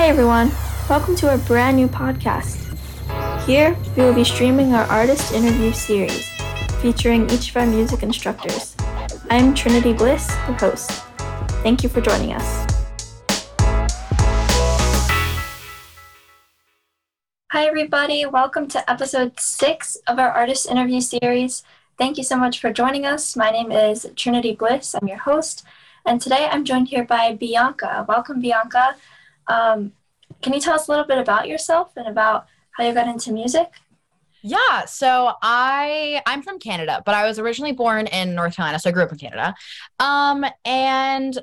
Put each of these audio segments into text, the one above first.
Hi, everyone. Welcome to our brand new podcast. Here, we will be streaming our artist interview series featuring each of our music instructors. I'm Trinity Bliss, the host. Thank you for joining us. Hi, everybody. Welcome to episode six of our artist interview series. Thank you so much for joining us. My name is Trinity Bliss. I'm your host. And today I'm joined here by Bianca. Welcome, Bianca. Um, can you tell us a little bit about yourself and about how you got into music? Yeah, so I I'm from Canada, but I was originally born in North Carolina, so I grew up in Canada. Um, and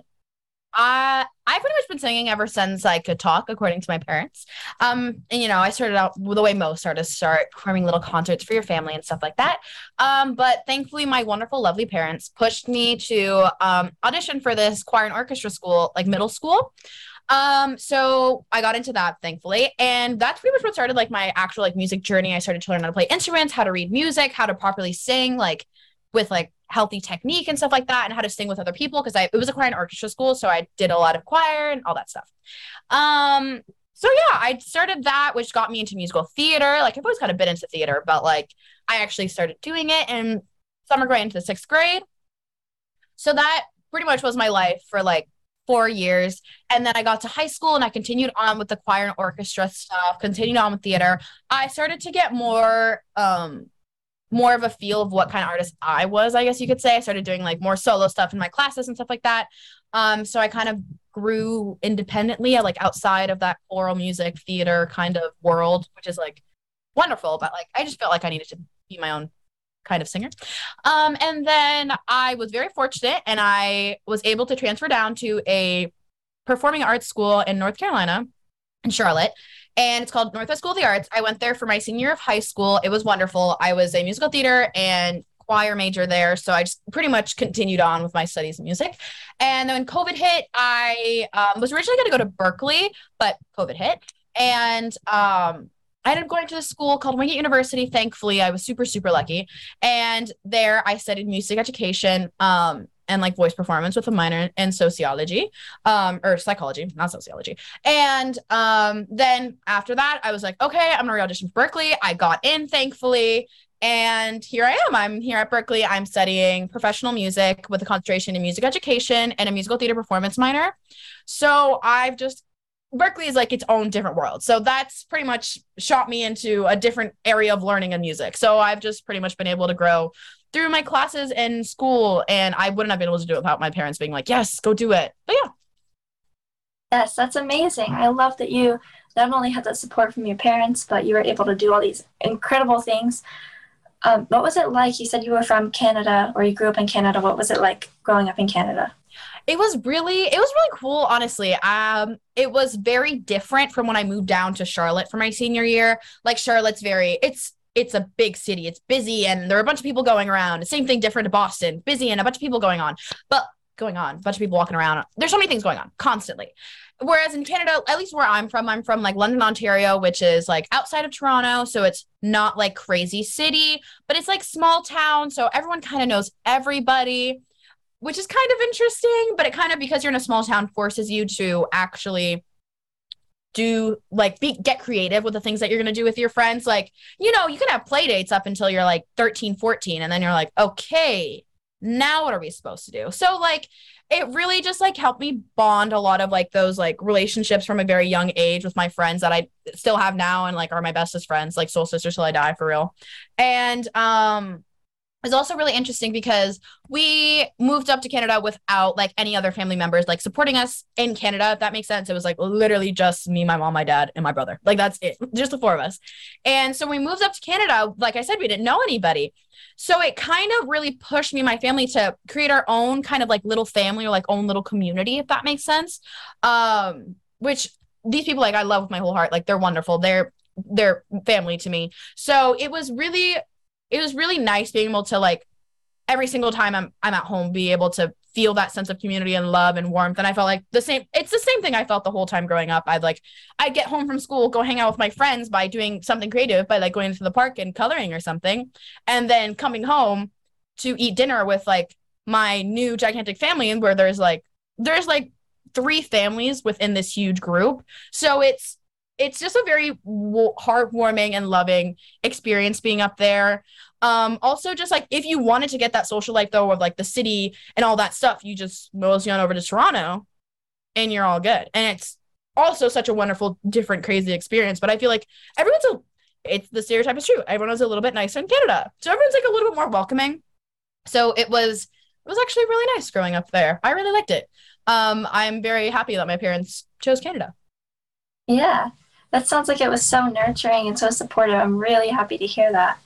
I I've pretty much been singing ever since I could talk, according to my parents. Um, and you know, I started out the way most artists start, performing little concerts for your family and stuff like that. Um, but thankfully, my wonderful, lovely parents pushed me to um, audition for this choir and orchestra school, like middle school. Um, so I got into that thankfully, and that's pretty much what started like my actual like music journey. I started to learn how to play instruments, how to read music, how to properly sing, like with like healthy technique and stuff like that, and how to sing with other people because I it was a choir and orchestra school, so I did a lot of choir and all that stuff. Um, so yeah, I started that, which got me into musical theater. Like I've always kind of been into theater, but like I actually started doing it in summer grade into sixth grade. So that pretty much was my life for like four years. And then I got to high school and I continued on with the choir and orchestra stuff, continued on with theater. I started to get more um more of a feel of what kind of artist I was, I guess you could say. I started doing like more solo stuff in my classes and stuff like that. Um, so I kind of grew independently, like outside of that choral music theater kind of world, which is like wonderful. But like I just felt like I needed to be my own kind of singer. Um, and then I was very fortunate and I was able to transfer down to a performing arts school in North Carolina, in Charlotte. And it's called Northwest School of the Arts. I went there for my senior year of high school. It was wonderful. I was a musical theater and choir major there. So I just pretty much continued on with my studies in music. And then when COVID hit, I um, was originally going to go to Berklee, but COVID hit. And um, I ended up going to a school called Wingate University. Thankfully, I was super, super lucky. And there I studied music education um, and like voice performance with a minor in sociology um, or psychology, not sociology. And um, then after that, I was like, okay, I'm going to audition for Berklee. I got in, thankfully. And here I am. I'm here at Berklee. I'm studying professional music with a concentration in music education and a musical theater performance minor. So I've just Berklee is like its own different world. So that's pretty much shot me into a different area of learning and music. So I've just pretty much been able to grow through my classes in school. And I wouldn't have been able to do it without my parents being like, yes, go do it. But yeah. Yes, that's amazing. I love that you not only had that support from your parents, but you were able to do all these incredible things. Um, what was it like? You said you were from Canada or you grew up in Canada. What was it like growing up in Canada? It was really it was really cool honestly. Um it was very different from when i moved down to charlotte for my senior year. Like charlotte's very it's it's a big city. It's busy and there are a bunch of people going around. Same thing different to boston. Busy and a bunch of people going on. But going on a bunch of people walking around. There's so many things going on constantly. Whereas in canada at least where i'm from i'm from like london ontario which is like outside of toronto. So it's not like crazy city but it's like small town. So everyone kind of knows everybody which is kind of interesting, but it kind of because you're in a small town forces you to actually do like be get creative with the things that you're going to do with your friends. Like you know you can have play dates up until you're like 13 14 and then you're like okay now what are we supposed to do? So like it really just like helped me bond a lot of like those like relationships from a very young age with my friends that I still have now and like are my bestest friends like soul sisters till I die for real. And um is also really interesting because we moved up to Canada without like any other family members like supporting us in Canada, if that makes sense. It was like literally just me, my mom, my dad, and my brother. Like that's it, just the four of us. And so we moved up to Canada. Like I said, we didn't know anybody. So it kind of really pushed me and my family to create our own kind of like little family or like own little community, if that makes sense. Um, which these people like I love with my whole heart. Like they're wonderful. They're they're family to me. So it was really it was really nice being able to like every single time I'm I'm at home be able to feel that sense of community and love and warmth. And I felt like the same it's the same thing I felt the whole time growing up. I'd like I'd get home from school, go hang out with my friends by doing something creative, by like going to the park and coloring or something. And then coming home to eat dinner with like my new gigantic family and where there's like there's like three families within this huge group. So it's it's just a very w- heartwarming and loving experience being up there. Um, also just like if you wanted to get that social life though of like the city and all that stuff, you just mosey on over to Toronto and you're all good. And it's also such a wonderful, different, crazy experience. But I feel like everyone's a it's the stereotype is true. Everyone was a little bit nicer in Canada. So everyone's like a little bit more welcoming. So it was it was actually really nice growing up there. I really liked it. Um, I'm very happy that my parents chose Canada. Yeah, that sounds like it was so nurturing and so supportive. I'm really happy to hear that.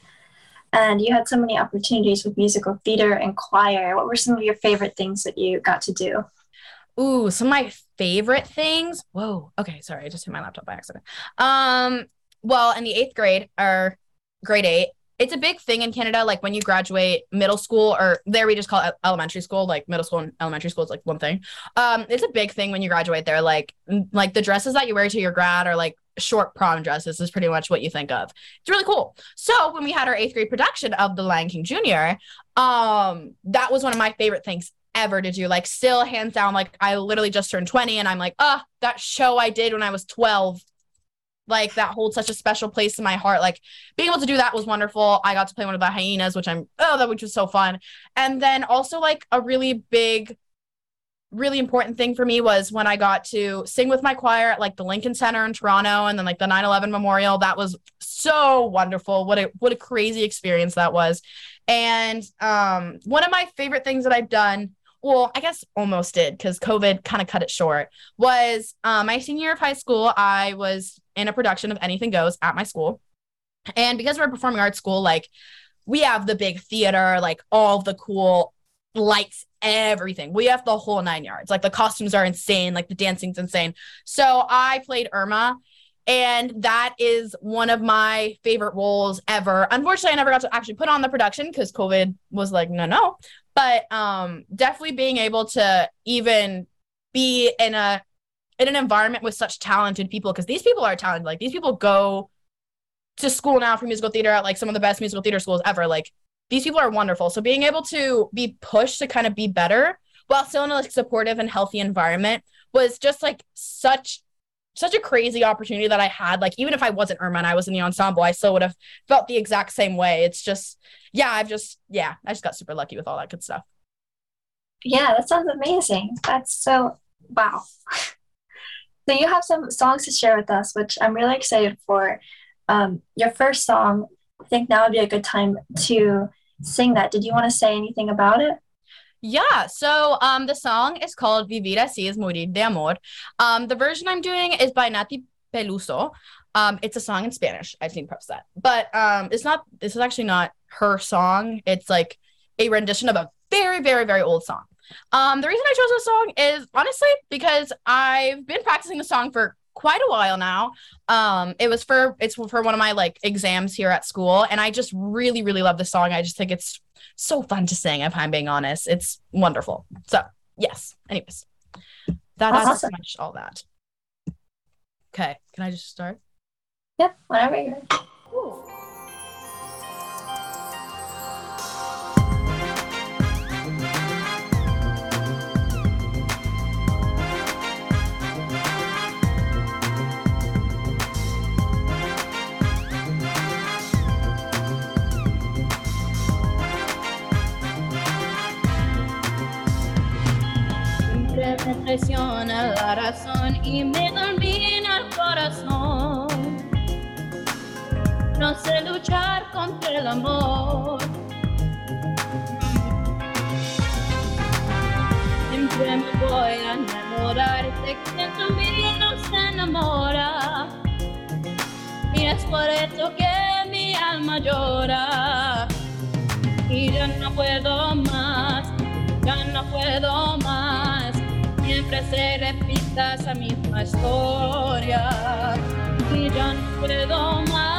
And you had so many opportunities with musical theater and choir. What were some of your favorite things that you got to do? Ooh, some of my favorite things. Whoa. Okay, sorry, I just hit my laptop by accident. Um, well, in the eighth grade or grade eight, it's a big thing in Canada. Like when you graduate middle school, or there we just call it elementary school. Like middle school and elementary school is like one thing. Um, it's a big thing when you graduate there. Like like the dresses that you wear to your grad are like short prom dresses is pretty much what you think of. It's really cool. So when we had our eighth grade production of The Lion King Jr., um, that was one of my favorite things ever to do. Like still hands down, like I literally just turned 20 and I'm like, oh, that show I did when I was 12. Like that holds such a special place in my heart. Like being able to do that was wonderful. I got to play one of the hyenas, which I'm oh, that which was so fun. And then also like a really big really important thing for me was when I got to sing with my choir at like the Lincoln Center in Toronto and then like the 9/11 Memorial. That was so wonderful. What a what a crazy experience that was. And um one of my favorite things that I've done, well, I guess almost did because COVID kind of cut it short, was um, my senior year of high school. I was in a production of Anything Goes at my school. And because we're a performing arts school, like we have the big theater, like all the cool lights everything. We have the whole nine yards. Like the costumes are insane, like the dancing's insane. So I played Irma and that is one of my favorite roles ever. Unfortunately, I never got to actually put on the production because COVID was like, no, no. But um definitely being able to even be in a in an environment with such talented people because these people are talented. Like these people go to school now for musical theater at like some of the best musical theater schools ever. Like these people are wonderful. So being able to be pushed to kind of be better while still in a like supportive and healthy environment was just like such such a crazy opportunity that I had. Like even if I wasn't Irma and I was in the ensemble, I still would have felt the exact same way. It's just yeah, I've just yeah, I just got super lucky with all that good stuff. Yeah, that sounds amazing. That's so wow. so you have some songs to share with us, which I'm really excited for. Um, your first song, I think now would be a good time to sing that. Did you want to say anything about it? Yeah, so um, the song is called Vivir así es morir de amor. Um, the version I'm doing is by Nathy Peluso. Um, it's a song in Spanish. I think perhaps that, but um, it's not. This is actually not her song. It's like a rendition of a very, very, very old song. Um, the reason I chose this song is honestly because I've been practicing the song for quite a while now. Um, it was for it's for one of my like exams here at school, and I just really, really love the song. I just think it's so fun to sing. If I'm being honest, it's wonderful. So yes. Anyways, that, that's awesome. much all that. Okay, can I just start? Yep, whenever you're. Me traiciona la razón y me domina el corazón. No sé luchar contra el amor. Siempre me voy a enamorar, tu vida no se enamora. Y es por eso que mi alma llora. Y ya no puedo más, ya no puedo más siempre se repita esa misma historia. Y ya no puedo más,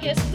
que es.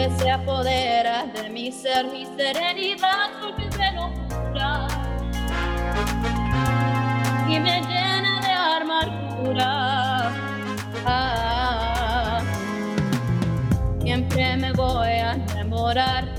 Siempre se apodera de mi ser, mi serenidad, porque me locura y me llena de amargura. Ah, siempre me voy a enamorar,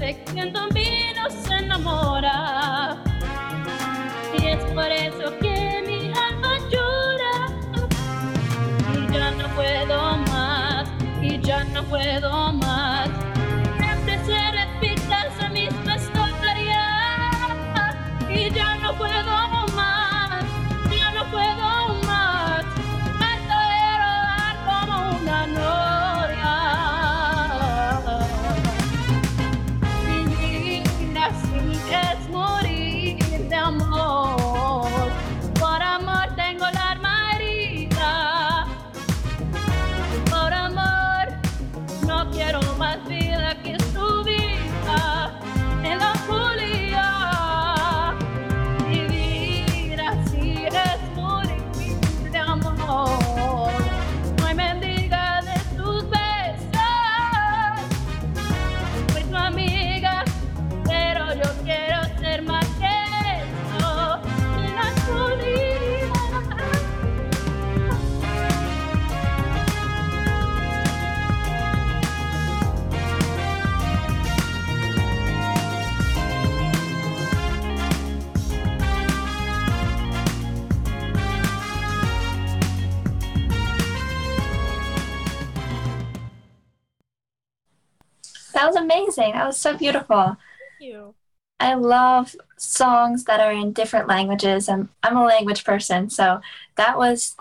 That was amazing. That was so beautiful. Thank you. I love songs that are in different languages. I'm I'm a language person, so that was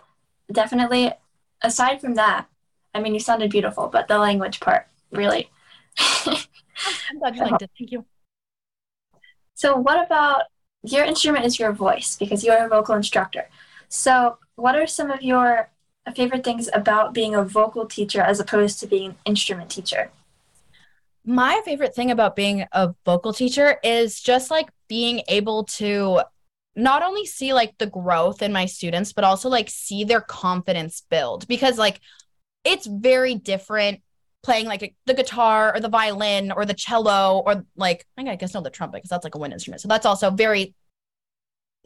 definitely aside from that. I mean, you sounded beautiful, but the language part really. I'm glad you liked it. Thank you. so, what about your instrument is your voice because you're a vocal instructor. So, what are some of your favorite things about being a vocal teacher as opposed to being an instrument teacher? My favorite thing about being a vocal teacher is just like being able to not only see like the growth in my students, but also like see their confidence build because like it's very different playing like a, the guitar or the violin or the cello or like I guess no the trumpet because that's like a wind instrument. So that's also very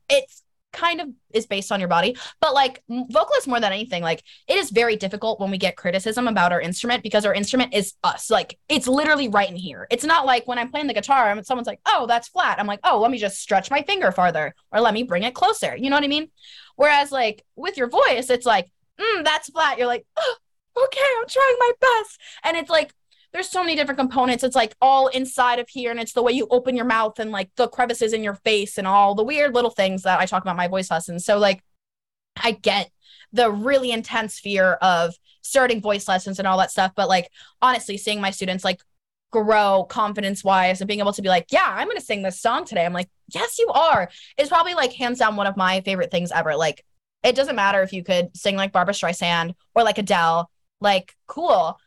it's kind of is based on your body but like vocalists more than anything like it is very difficult when we get criticism about our instrument because our instrument is us. Like it's literally right in here. It's not like when i'm playing the guitar and someone's like oh that's flat. I'm like oh let me just stretch my finger farther or let me bring it closer. You know what i mean? Whereas like with your voice it's like mm, that's flat. You're like oh, okay i'm trying my best. And it's like there's so many different components. It's like all inside of here, and it's the way you open your mouth and like the crevices in your face and all the weird little things that I talk about my voice lessons. So like I get the really intense fear of starting voice lessons and all that stuff. But like honestly, seeing my students like grow confidence wise and being able to be like, yeah, I'm gonna sing this song today. I'm like, yes, you are, It's probably like hands down one of my favorite things ever. Like it doesn't matter if you could sing like Barbra Streisand or like Adele, like cool.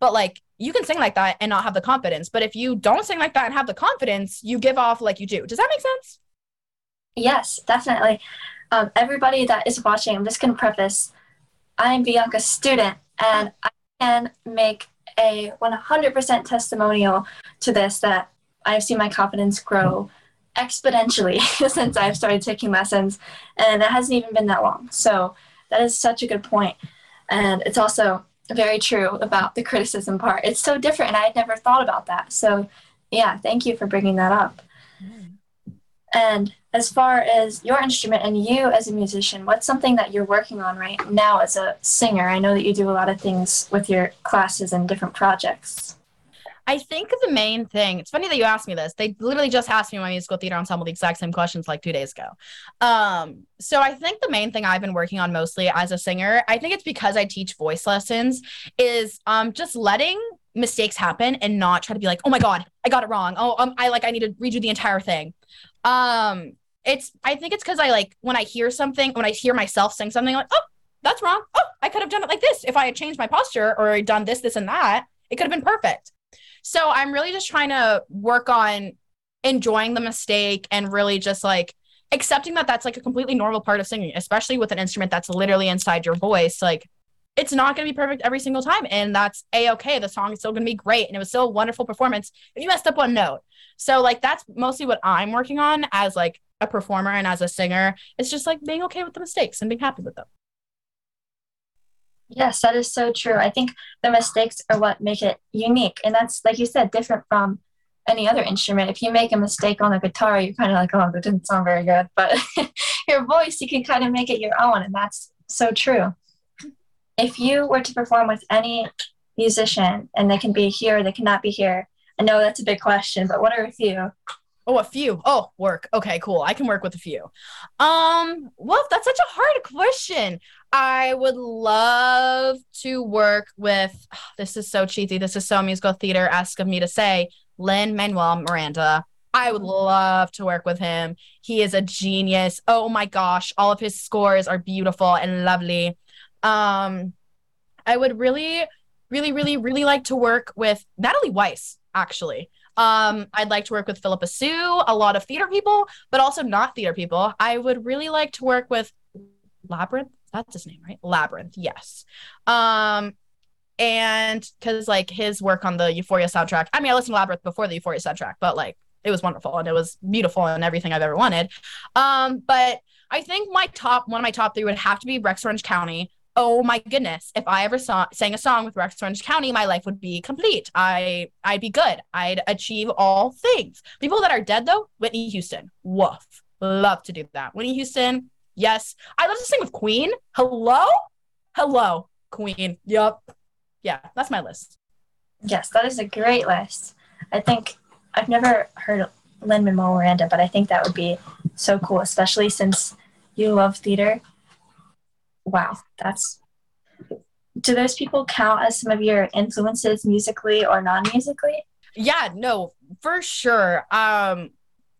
But like you can sing like that and not have the confidence. But if you don't sing like that and have the confidence, you give off like you do. Does that make sense? Yes, definitely. Um, everybody that is watching, I'm just going to preface I'm Bianca's student, and I can make a 100% testimonial to this that I've seen my confidence grow exponentially since I've started taking lessons, and it hasn't even been that long. So, that is such a good point. And it's also very true about the criticism part. It's so different, and I had never thought about that. So, yeah, thank you for bringing that up. Mm. And as far as your instrument and you as a musician, what's something that you're working on right now as a singer? I know that you do a lot of things with your classes and different projects. I think the main thing, it's funny that you asked me this. They literally just asked me my musical theater ensemble the exact same questions like two days ago. Um, so I think the main thing I've been working on mostly as a singer, I think it's because I teach voice lessons, is um just letting mistakes happen and not try to be like, oh my God, I got it wrong. Oh, um, I like I need to redo the entire thing. Um, it's I think it's because I like when I hear something, when I hear myself sing something like, oh, that's wrong. Oh, I could have done it like this. If I had changed my posture or done this, this, and that, it could have been perfect. So I'm really just trying to work on enjoying the mistake and really just like accepting that that's like a completely normal part of singing, especially with an instrument that's literally inside your voice. Like it's not going to be perfect every single time. And that's a okay. The song is still going to be great. And it was still a wonderful performance if you messed up one note. So, like, that's mostly what I'm working on as like a performer and as a singer. It's just like being okay with the mistakes and being happy with them. Yes, that is so true. I think the mistakes are what make it unique. And that's, like you said, different from any other instrument. If you make a mistake on a guitar, you're kind of like, oh, that didn't sound very good. But your voice, you can kind of make it your own. And that's so true. If you were to perform with any musician and they can be here, they cannot be here, I know that's a big question, but what are a few? Oh, a few. Oh, work. Okay, cool. I can work with a few. Um, well, that's such a hard question. I would love to work with this is so cheesy. This is so musical theater ask of me to say Lin Manuel Miranda. I would love to work with him. He is a genius. Oh my gosh, all of his scores are beautiful and lovely. Um, I would really, really, really, really like to work with Natalie Weiss, actually. Um, I'd like to work with Phillipa Soo, a lot of theater people, but also not theater people. I would really like to work with Labrinth. That's his name, right? Labrinth, yes. Um, and because like his work on the Euphoria soundtrack. I mean, I listened to Labrinth before the Euphoria soundtrack, but like it was wonderful and it was beautiful and everything I've ever wanted. Um, but I think my top one of my top three would have to be Rex Orange County oh my goodness, if I ever saw, sang a song with Rex Orange County, my life would be complete. I I'd be good. I'd achieve all things. People that are dead though, Whitney Houston. Woof. Love to do that. Whitney Houston, yes. I love to sing with Queen. Hello? Hello, Queen. Yup. Yeah, that's my list. Yes, that is a great list. I think I've never heard Lin Manuel Miranda, but I think that would be so cool, especially since you love theater wow, that's do those people count as some of your influences musically or non-musically? Yeah, no, for sure. Um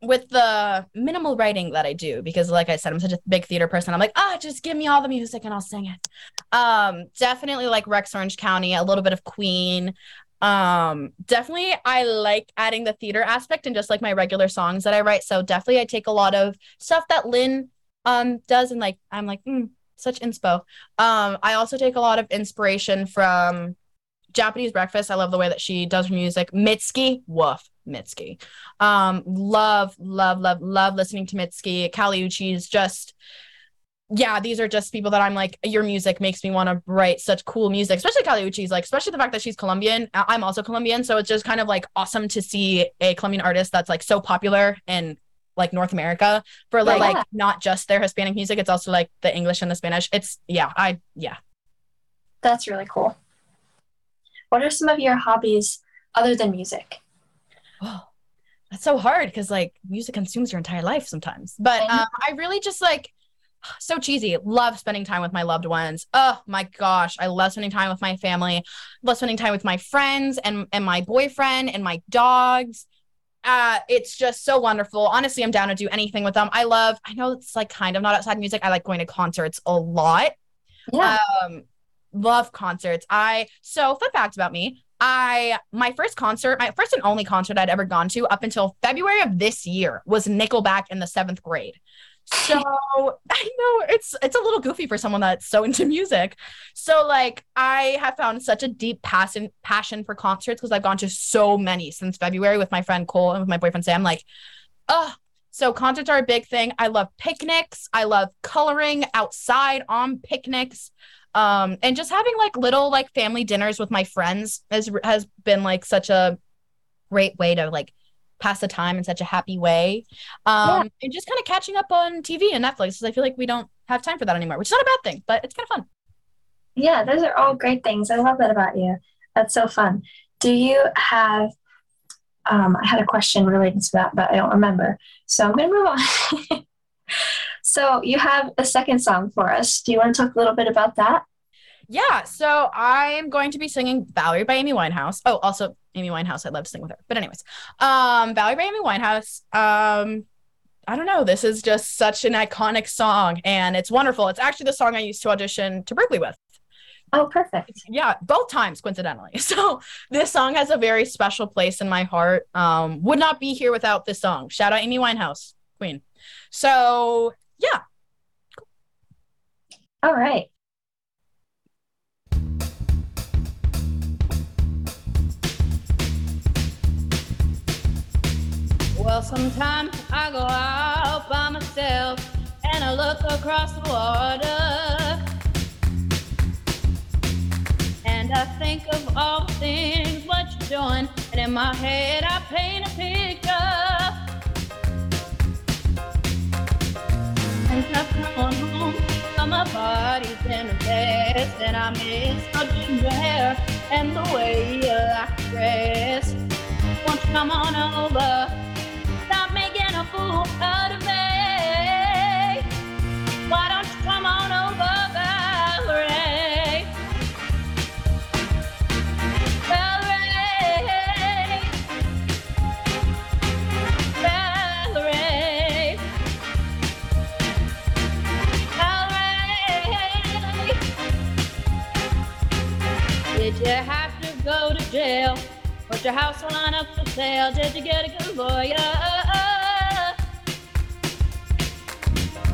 with the minimal writing that I do, because like I said, I'm such a big theater person. I'm like, ah, just give me all the music and I'll sing it. Um, definitely like Rex Orange County, a little bit of Queen. Um, definitely I like adding the theater aspect and just like my regular songs that I write. So definitely I take a lot of stuff that Lin um does and like I'm like, mm, such inspo. Um, I also take a lot of inspiration from Japanese Breakfast. I love the way that she does her music. Mitski, woof, Mitski. Um, love, love, love, love listening to Mitski. Kali is just yeah, these are just people that I'm like, your music makes me want to write such cool music, especially Kali Uchis, like, especially the fact that she's Colombian. I'm also Colombian. So it's just kind of like awesome to see a Colombian artist that's like so popular and like North America for like, yeah. like not just their Hispanic music, it's also like the English and the Spanish. It's yeah, I yeah. That's really cool. What are some of your hobbies other than music? Oh, that's so hard because like music consumes your entire life sometimes. But um, I really just like so cheesy. Love spending time with my loved ones. Oh my gosh, I love spending time with my family. Love spending time with my friends and and my boyfriend and my dogs uh, it's just so wonderful. Honestly, I'm down to do anything with them. I love, I know it's like kind of not outside music. I like going to concerts a lot. Yeah. Um, love concerts. I, so fun fact about me. I, my first concert, my first and only concert I'd ever gone to up until February of this year was Nickelback in the seventh grade. So I know it's it's a little goofy for someone that's so into music. So like I have found such a deep passion passion for concerts because I've gone to so many since February with my friend Cole and with my boyfriend Sam. Like, oh, so concerts are a big thing. I love picnics. I love coloring outside on picnics. Um, and just having like little like family dinners with my friends has has been like such a great way to like pass the time in such a happy way. Um, yeah. and just kind of catching up on TV and Netflix because I feel like we don't have time for that anymore, which is not a bad thing, but it's kind of fun. Yeah, those are all great things. I love that about you. That's so fun. Do you have? Um, I had a question related to that, but I don't remember. So I'm gonna move on. so you have a second song for us. Do you want to talk a little bit about that? Yeah, so I'm going to be singing Valerie by Amy Winehouse. Oh, also Amy Winehouse. I love to sing with her. But anyways, um, Valerie by Amy Winehouse. Um, I don't know. This is just such an iconic song, and it's wonderful. It's actually the song I used to audition to Berklee with. Oh, perfect. Yeah, both times coincidentally. So this song has a very special place in my heart. Um, would not be here without this song. Shout out Amy Winehouse, Queen. So yeah, All right. Well, sometimes I go out by myself and I look across the water. And I think of all the things what you're doing, and in my head I paint a picture. I come home, my body's in a mess, and I miss your ginger hair and the way you like to dress. Won't you come on over? Stop making a fool of jail? Put your house on up for sale. Did you get a good lawyer?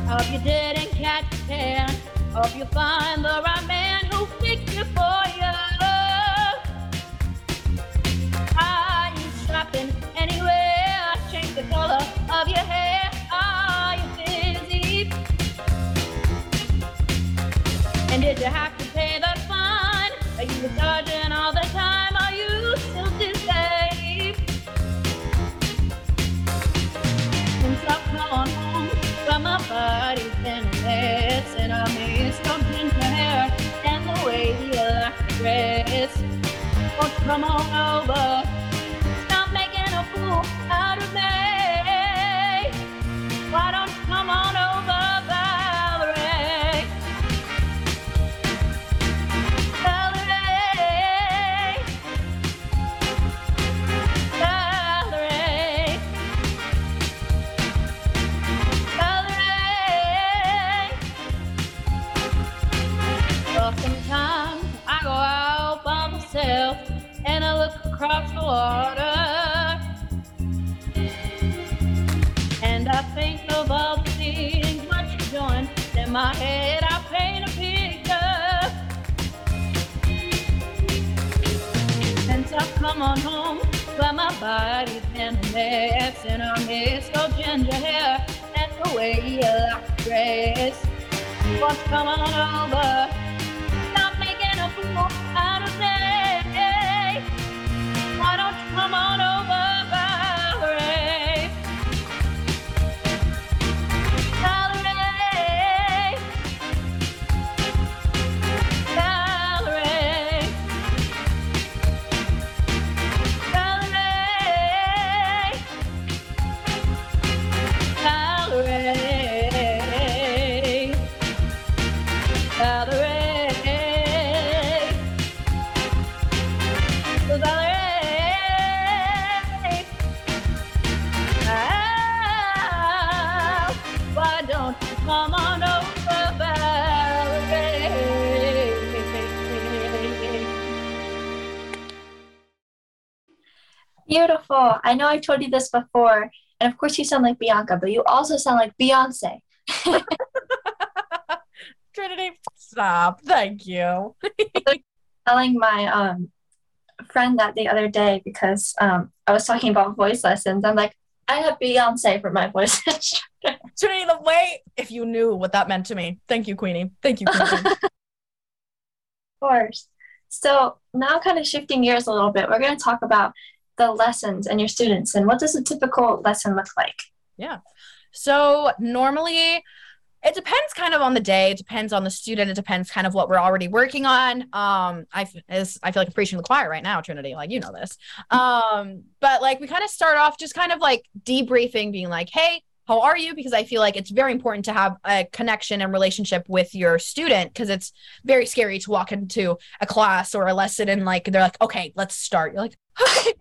Hope you didn't catch a tan. Hope you find the right man who fixed it for you. Are you shopping anywhere? Change the color of your hair. Are you busy? And did you have to pay that fine? Are you charging all the dress. Won't come on over? My head, I paint a picture. Since I've come on home, but my body's been a mess, and I miss your ginger hair and the way you like dress. You come on over? Stop making a fool out of me. Why don't you come on over, Beautiful. I know I told you this before, and of course you sound like Bianca, but you also sound like Beyonce. Trinity, stop. Thank you. Telling my um friend that the other day because um I was talking about voice lessons. I'm like, I have Beyonce for my voice instructor. Trinity, the way if you knew what that meant to me. Thank you, Queenie. Thank you, Queenie. Of course. So now kind of shifting gears a little bit, we're going to talk about the lessons and your students and what does a typical lesson look like? Yeah. So normally it depends kind of on the day. It depends on the student. It depends kind of what we're already working on. Um, I is I feel like I'm preaching the choir right now, Trinity. Like you know this. Um, but like we kind of start off just kind of like debriefing, being like, hey, how are you? Because I feel like it's very important to have a connection and relationship with your student because it's very scary to walk into a class or a lesson and like they're like, okay, let's start. You're like, okay.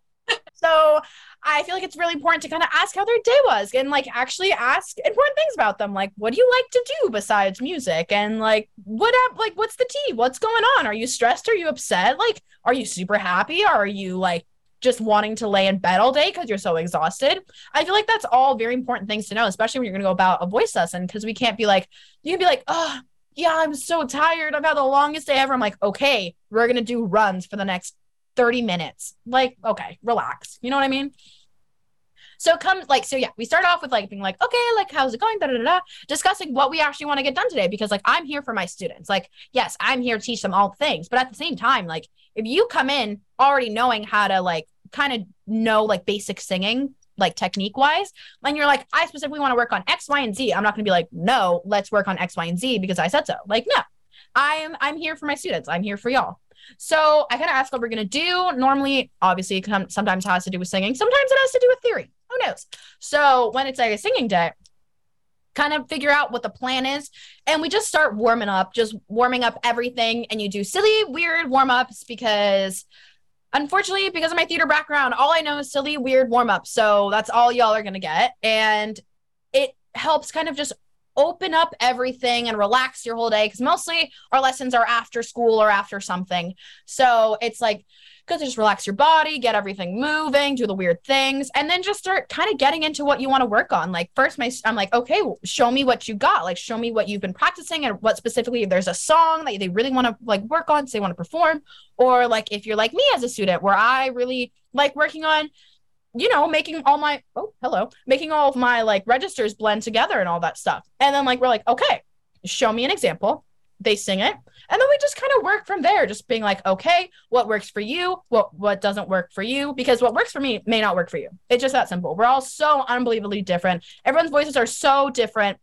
So I feel like it's really important to kind of ask how their day was and like actually ask important things about them. Like, what do you like to do besides music? And like, what up? Like, what's the tea? What's going on? Are you stressed? Are you upset? Like, are you super happy? Are you like just wanting to lay in bed all day because you're so exhausted? I feel like that's all very important things to know, especially when you're going to go about a voice lesson because we can't be like, you can be like, oh, yeah, I'm so tired. I've had the longest day ever. I'm like, okay, we're going to do runs for the next 30 minutes. Like, okay, relax. You know what I mean? So come like, so yeah, we start off with like being like, okay, like, how's it going? Da, da, da, da, discussing what we actually want to get done today. Because like, I'm here for my students. Like, yes, I'm here to teach them all things. But at the same time, like, if you come in already knowing how to like kind of know like basic singing, like technique wise, and you're like, I specifically want to work on X, Y, and Z, I'm not to be like, no, let's work on X, Y, and Z because I said so. Like, no, I'm I'm here for my students. I'm here for y'all. So I kind of ask what we're gonna do. Normally, obviously, it sometimes has to do with singing. Sometimes it has to do with theory. Who knows? So when it's like a singing day, kind of figure out what the plan is, and we just start warming up, just warming up everything. And you do silly, weird warm ups because unfortunately, because of my theater background, all I know is silly, weird warm ups. So that's all y'all are gonna get, and it helps kind of just open up everything and relax your whole day because mostly our lessons are after school or after something. So it's like good to just relax your body, get everything moving, do the weird things, and then just start kind of getting into what you want to work on. Like first, my I'm like, okay, show me what you got. Like show me what you've been practicing and what specifically. If there's a song that they really want to like work on, so they want to perform, or like if you're like me as a student, where I really like working on you know, making all my oh hello, making all of my like registers blend together and all that stuff. And then like we're like, okay, show me an example. They sing it, and then we just kind of work from there, just being like, okay, what works for you, what what doesn't work for you, because what works for me may not work for you. It's just that simple. We're all so unbelievably different. Everyone's voices are so different,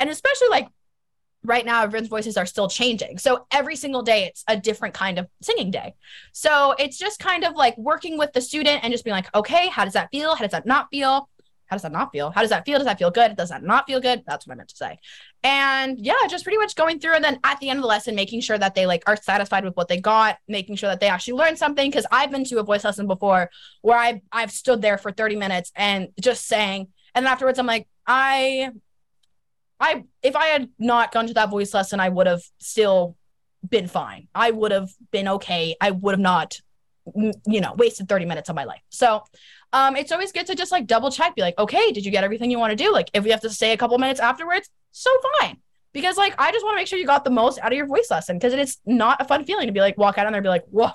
and especially like right now everyone's voices are still changing. So every single day it's a different kind of singing day. So it's just kind of like working with the student and just being like okay how does that feel? How does that not feel? How does that not feel? How does that feel? Does that feel good? Does that not feel good? That's what i meant to say. And yeah just pretty much going through and then at the end of the lesson making sure that they like are satisfied with what they got making sure that they actually learned something. Because i've been to a voice lesson before where i i've stood there for 30 minutes and just sang. And then afterwards i'm like i I if I had not gone to that voice lesson, I would have still been fine. I would have been okay. I would have not, you know, wasted 30 minutes of my life. So um, it's always good to just like double check, be like, okay, did you get everything you want to do? Like if we have to stay a couple minutes afterwards, so fine. Because like I just want to make sure you got the most out of your voice lesson because it's not a fun feeling to be like walk out on there and be like, whoa,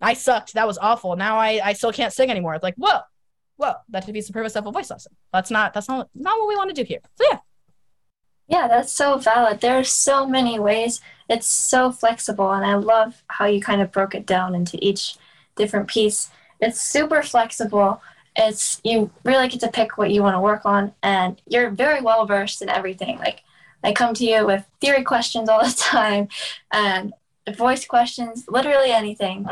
I sucked. That was awful. Now I I still can't sing anymore. It's like, whoa, whoa, that defeats the purpose of a voice lesson. That's not that's not not what we want to do here. So yeah. Yeah, that's so valid. There are so many ways. It's so flexible, and I love how you kind of broke it down into each different piece. It's super flexible. It's you really get to pick what you want to work on, and you're very well versed in everything. Like I come to you with theory questions all the time, and voice questions, literally anything.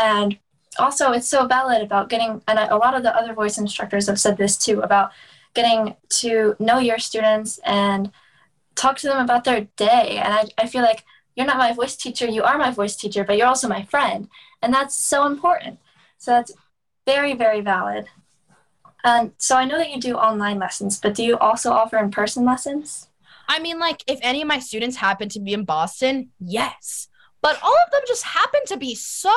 And also, it's so valid about getting, and a lot of the other voice instructors have said this too about getting to know your students and talk to them about their day. And I, I feel like you're not my voice teacher, you are my voice teacher, but you're also my friend. And that's so important. So that's very, very valid. And so I know that you do online lessons, but do you also offer in person lessons? I mean, like, if any of my students happen to be in Boston, yes. But all of them just happen to be so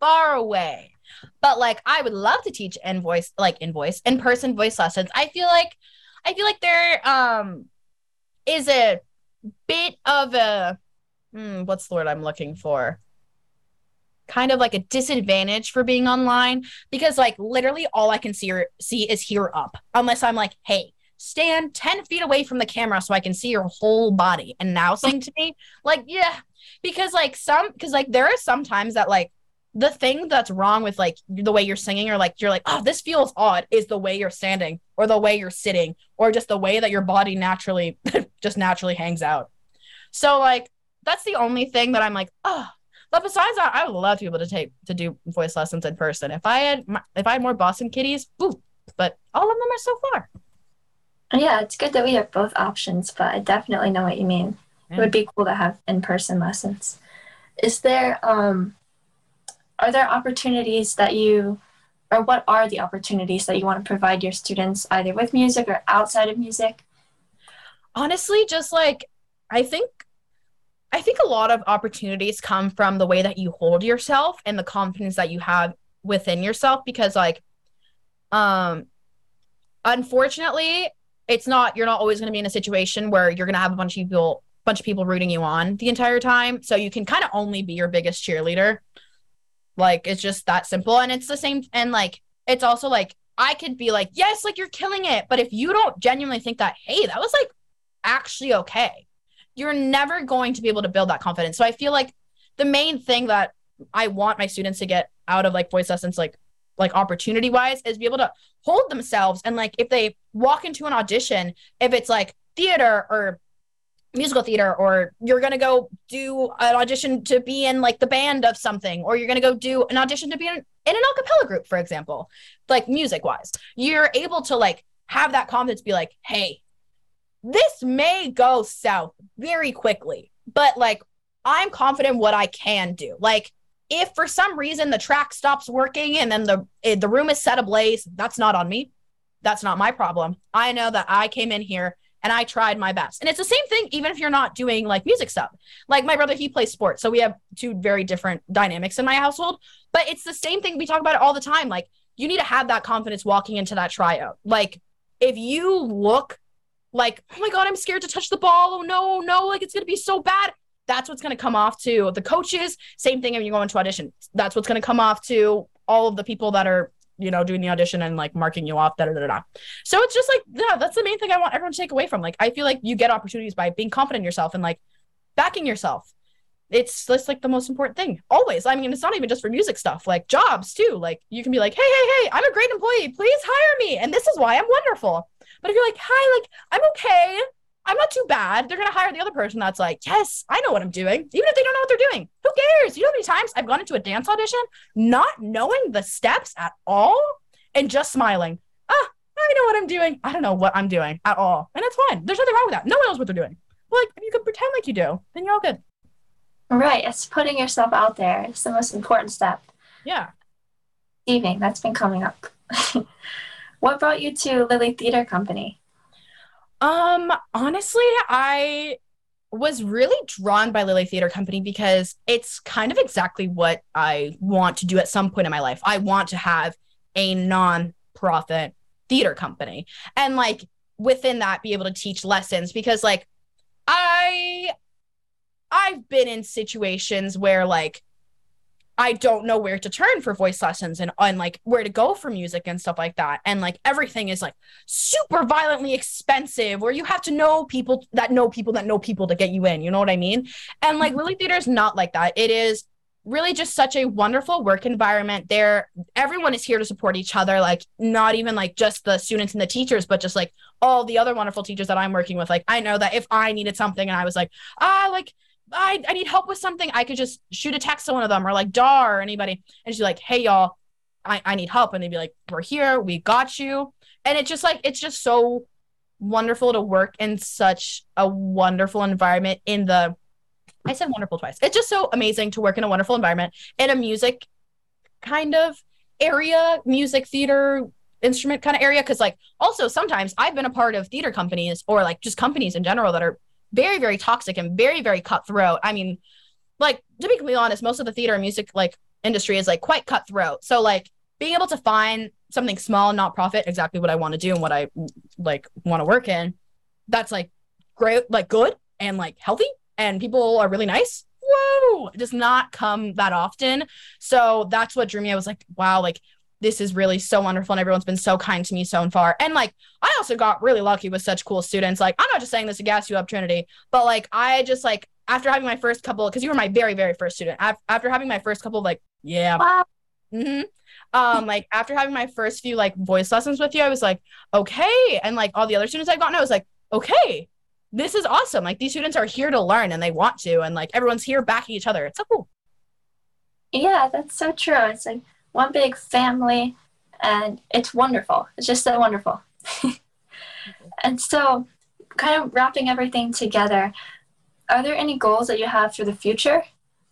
far away. But like, I would love to teach in voice, like in voice, in person voice lessons. I feel like, I feel like they're um is a bit of a hmm, what's the word I'm looking for? Kind of like a disadvantage for being online because like literally all I can see or see is here up unless I'm like, hey, stand 10 feet away from the camera so I can see your whole body and now sing to me. Like, yeah. Because like some because like there are some times that like the thing that's wrong with like the way you're singing or like you're like oh this feels odd is the way you're standing or the way you're sitting or just the way that your body naturally just naturally hangs out. So like that's the only thing that i'm like oh but besides that i would love to be able to take to do voice lessons in person. If i had if i had more boston kitties ooh, but all of them are so far. Yeah it's good that we have both options but i definitely know what you mean. Yeah. it would be cool to have in-person lessons. Is there um are there opportunities that you or what are the opportunities that you want to provide your students either with music or outside of music? Honestly, just like I think I think a lot of opportunities come from the way that you hold yourself and the confidence that you have within yourself because like um unfortunately it's not you're not always going to be in a situation where you're going to have a bunch of people bunch of people rooting you on the entire time so you can kind of only be your biggest cheerleader like it's just that simple and it's the same and like it's also like i could be like yes like you're killing it but if you don't genuinely think that hey that was like actually okay you're never going to be able to build that confidence. So i feel like the main thing that i want my students to get out of like voice lessons like like opportunity wise is be able to hold themselves and like if they walk into an audition if it's like theater or musical theater or you're going to go do an audition to be in like the band of something or you're going to go do an audition to be in, in an a cappella group for example like music wise you're able to like have that confidence be like hey this may go south very quickly but like i'm confident what i can do like if for some reason the track stops working and then the eh, the room is set ablaze, that's not on me. That's not my problem. I know that I came in here and I tried my best. And it's the same thing even if you're not doing like music stuff. Like my brother, he plays sports. So we have two very different dynamics in my household, but it's the same thing we talk about it all the time. Like you need to have that confidence walking into that tryout. Like if you look like, "Oh my god, I'm scared to touch the ball. Oh no, no, like it's going to be so bad." that's what's going to come off to the coaches. Same thing when you go into audition. That's what's going to come off to all of the people that are, you know, doing the audition and like marking you off. Da, da, da, da. So it's just like, yeah, that's the main thing I want everyone to take away from. Like, I feel like you get opportunities by being confident in yourself and like backing yourself. It's just like the most important thing. Always. I mean, it's not even just for music stuff, like jobs too. Like you can be like, hey, hey, hey, I'm a great employee. Please hire me. And this is why I'm wonderful. But if you're like, hi, like, I'm okay. I'm not too bad. They're gonna hire the other person that's like, yes, I know what I'm doing, even if they don't know what they're doing. Who cares? You know how many times I've gone into a dance audition not knowing the steps at all and just smiling. Ah, I know what I'm doing. I don't know what I'm doing at all, and that's fine. There's nothing wrong with that. No one knows what they're doing. But like, if you can pretend like you do, then you're all good. Right. It's putting yourself out there. It's the most important step. Yeah. Evening. That's been coming up. what brought you to Lily Theater Company? Um, honestly, I was really drawn by Lily Theater Company because it's kind of exactly what I want to do at some point in my life. I want to have a non-profit theater company and like within that be able to teach lessons because like I I've been in situations where like I don't know where to turn for voice lessons and, and like where to go for music and stuff like that. And like everything is like super violently expensive, where you have to know people that know people that know people to get you in. You know what I mean? And like Lily Theater is not like that. It is really just such a wonderful work environment there everyone is here to support each other like not even like just the students and the teachers but just like all the other wonderful teachers that i'm working with like i know that if i needed something and i was like ah like I, I need help with something, I could just shoot a text to one of them or like Dar or anybody. And she's like, hey, y'all, I, I need help. And they'd be like, we're here. We got you. And it's just like, it's just so wonderful to work in such a wonderful environment in the, I said wonderful twice. It's just so amazing to work in a wonderful environment in a music kind of area, music theater instrument kind of area. Cause like also sometimes I've been a part of theater companies or like just companies in general that are very, very toxic and very, very cutthroat. I mean, like to be completely honest, most of the theater and music like industry is like quite cutthroat. So like being able to find something small, not profit, exactly what I want to do and what I like want to work in, that's like great, like good and like healthy, and people are really nice. Whoa, it does not come that often. So that's what drew me. I was like, wow, like this is really so wonderful and everyone's been so kind to me so far. And like I also got really lucky with such cool students. Like I'm not just saying this to gas you up, Trinity, but like I just like after having my first couple, because you were my very very first student. After having my first couple, of, like yeah, wow. mm-hmm. um, like after having my first few like voice lessons with you, I was like okay, and like all the other students I've gotten, I was like okay, this is awesome. Like these students are here to learn and they want to, and like everyone's here backing each other. It's so cool. Yeah, that's so true. It's like one big family, and it's wonderful. It's just so wonderful. and so, kind of wrapping everything together, are there any goals that you have for the future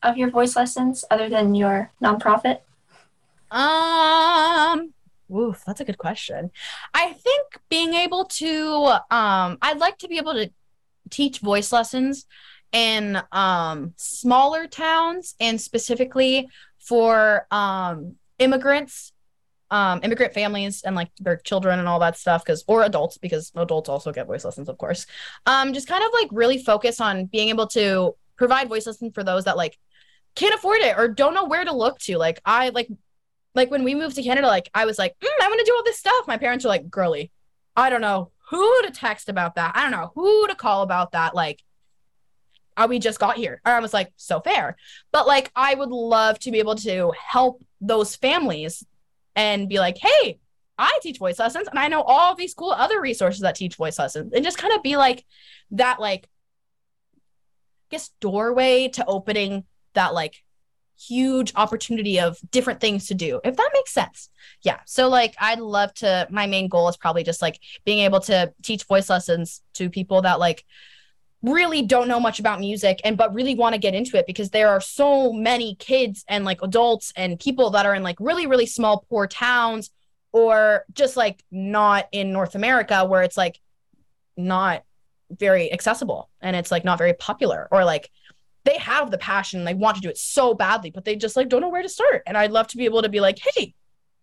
of your voice lessons other than your nonprofit? Um, Oof, that's a good question. I think being able to, um, I'd like to be able to teach voice lessons in um, smaller towns and specifically for um, immigrants, um, immigrant families and like their children and all that stuff, because or adults, because adults also get voice lessons, of course. Um, just kind of like really focus on being able to provide voice lessons for those that like can't afford it or don't know where to look to. Like I like like when we moved to Canada, like I was like, mm, I want to do all this stuff. My parents were like, girly, I don't know who to text about that. I don't know who to call about that. Like, uh, we just got here. And I was like, so fair. But like, I would love to be able to help those families and be like, hey, I teach voice lessons and I know all these cool other resources that teach voice lessons and just kind of be like that, like, I guess, doorway to opening that like huge opportunity of different things to do if that makes sense yeah so like i'd love to my main goal is probably just like being able to teach voice lessons to people that like really don't know much about music and but really want to get into it because there are so many kids and like adults and people that are in like really really small poor towns or just like not in north america where it's like not very accessible and it's like not very popular or like they have the passion they want to do it so badly but they just like don't know where to start. And i'd love to be able to be like hey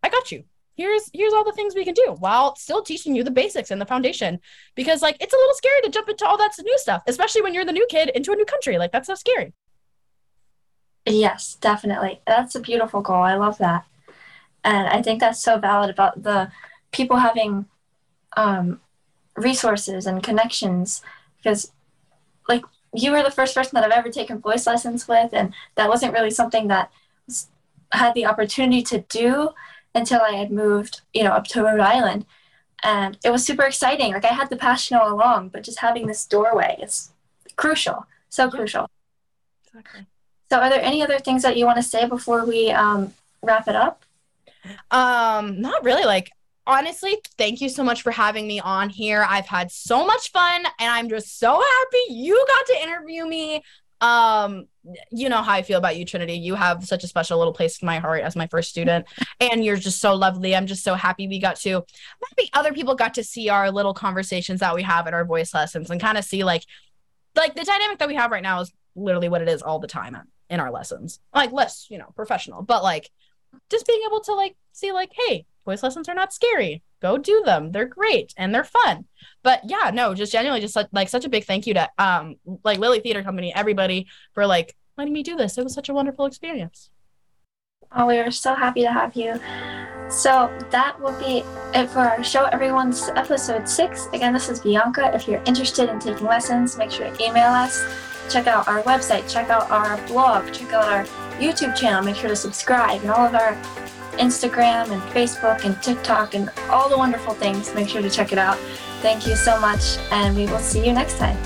i got you here's here's all the things we can do while still teaching you the basics and the foundation. Because like it's a little scary to jump into all that new stuff especially when you're the new kid into a new country. Like that's so scary. Yes definitely. That's a beautiful goal. I love that. And i think that's so valid about the people having um, resources and connections. Because like you were the first person that I've ever taken voice lessons with, and that wasn't really something that had the opportunity to do until I had moved, you know, up to Rhode Island, and it was super exciting. Like I had the passion all along, but just having this doorway is crucial, so crucial. Exactly. So, are there any other things that you want to say before we um, wrap it up? Um, not really. Like honestly, thank you so much for having me on here. I've had so much fun and I'm just so happy you got to interview me. Um, you know how I feel about you, Trinity. You have such a special little place in my heart as my first student, and you're just so lovely. I'm just so happy we got to maybe other people got to see our little conversations that we have at our voice lessons and kind of see like like the dynamic that we have right now is literally what it is all the time in our lessons. Like less, you know, professional, but like just being able to like see like, hey, voice lessons are not scary. Go do them. They're great and they're fun. But yeah, no, just genuinely just like such a big thank you to um like Lily Theater Company, everybody for like letting me do this. It was such a wonderful experience. Oh, we are so happy to have you. So that will be it for our show, everyone's episode six. Again, this is Bianca. If you're interested in taking lessons, make sure to email us. Check out our website, check out our blog, check out our YouTube channel. Make sure to subscribe and all of our Instagram and Facebook and TikTok and all the wonderful things. Make sure to check it out. Thank you so much, and we will see you next time.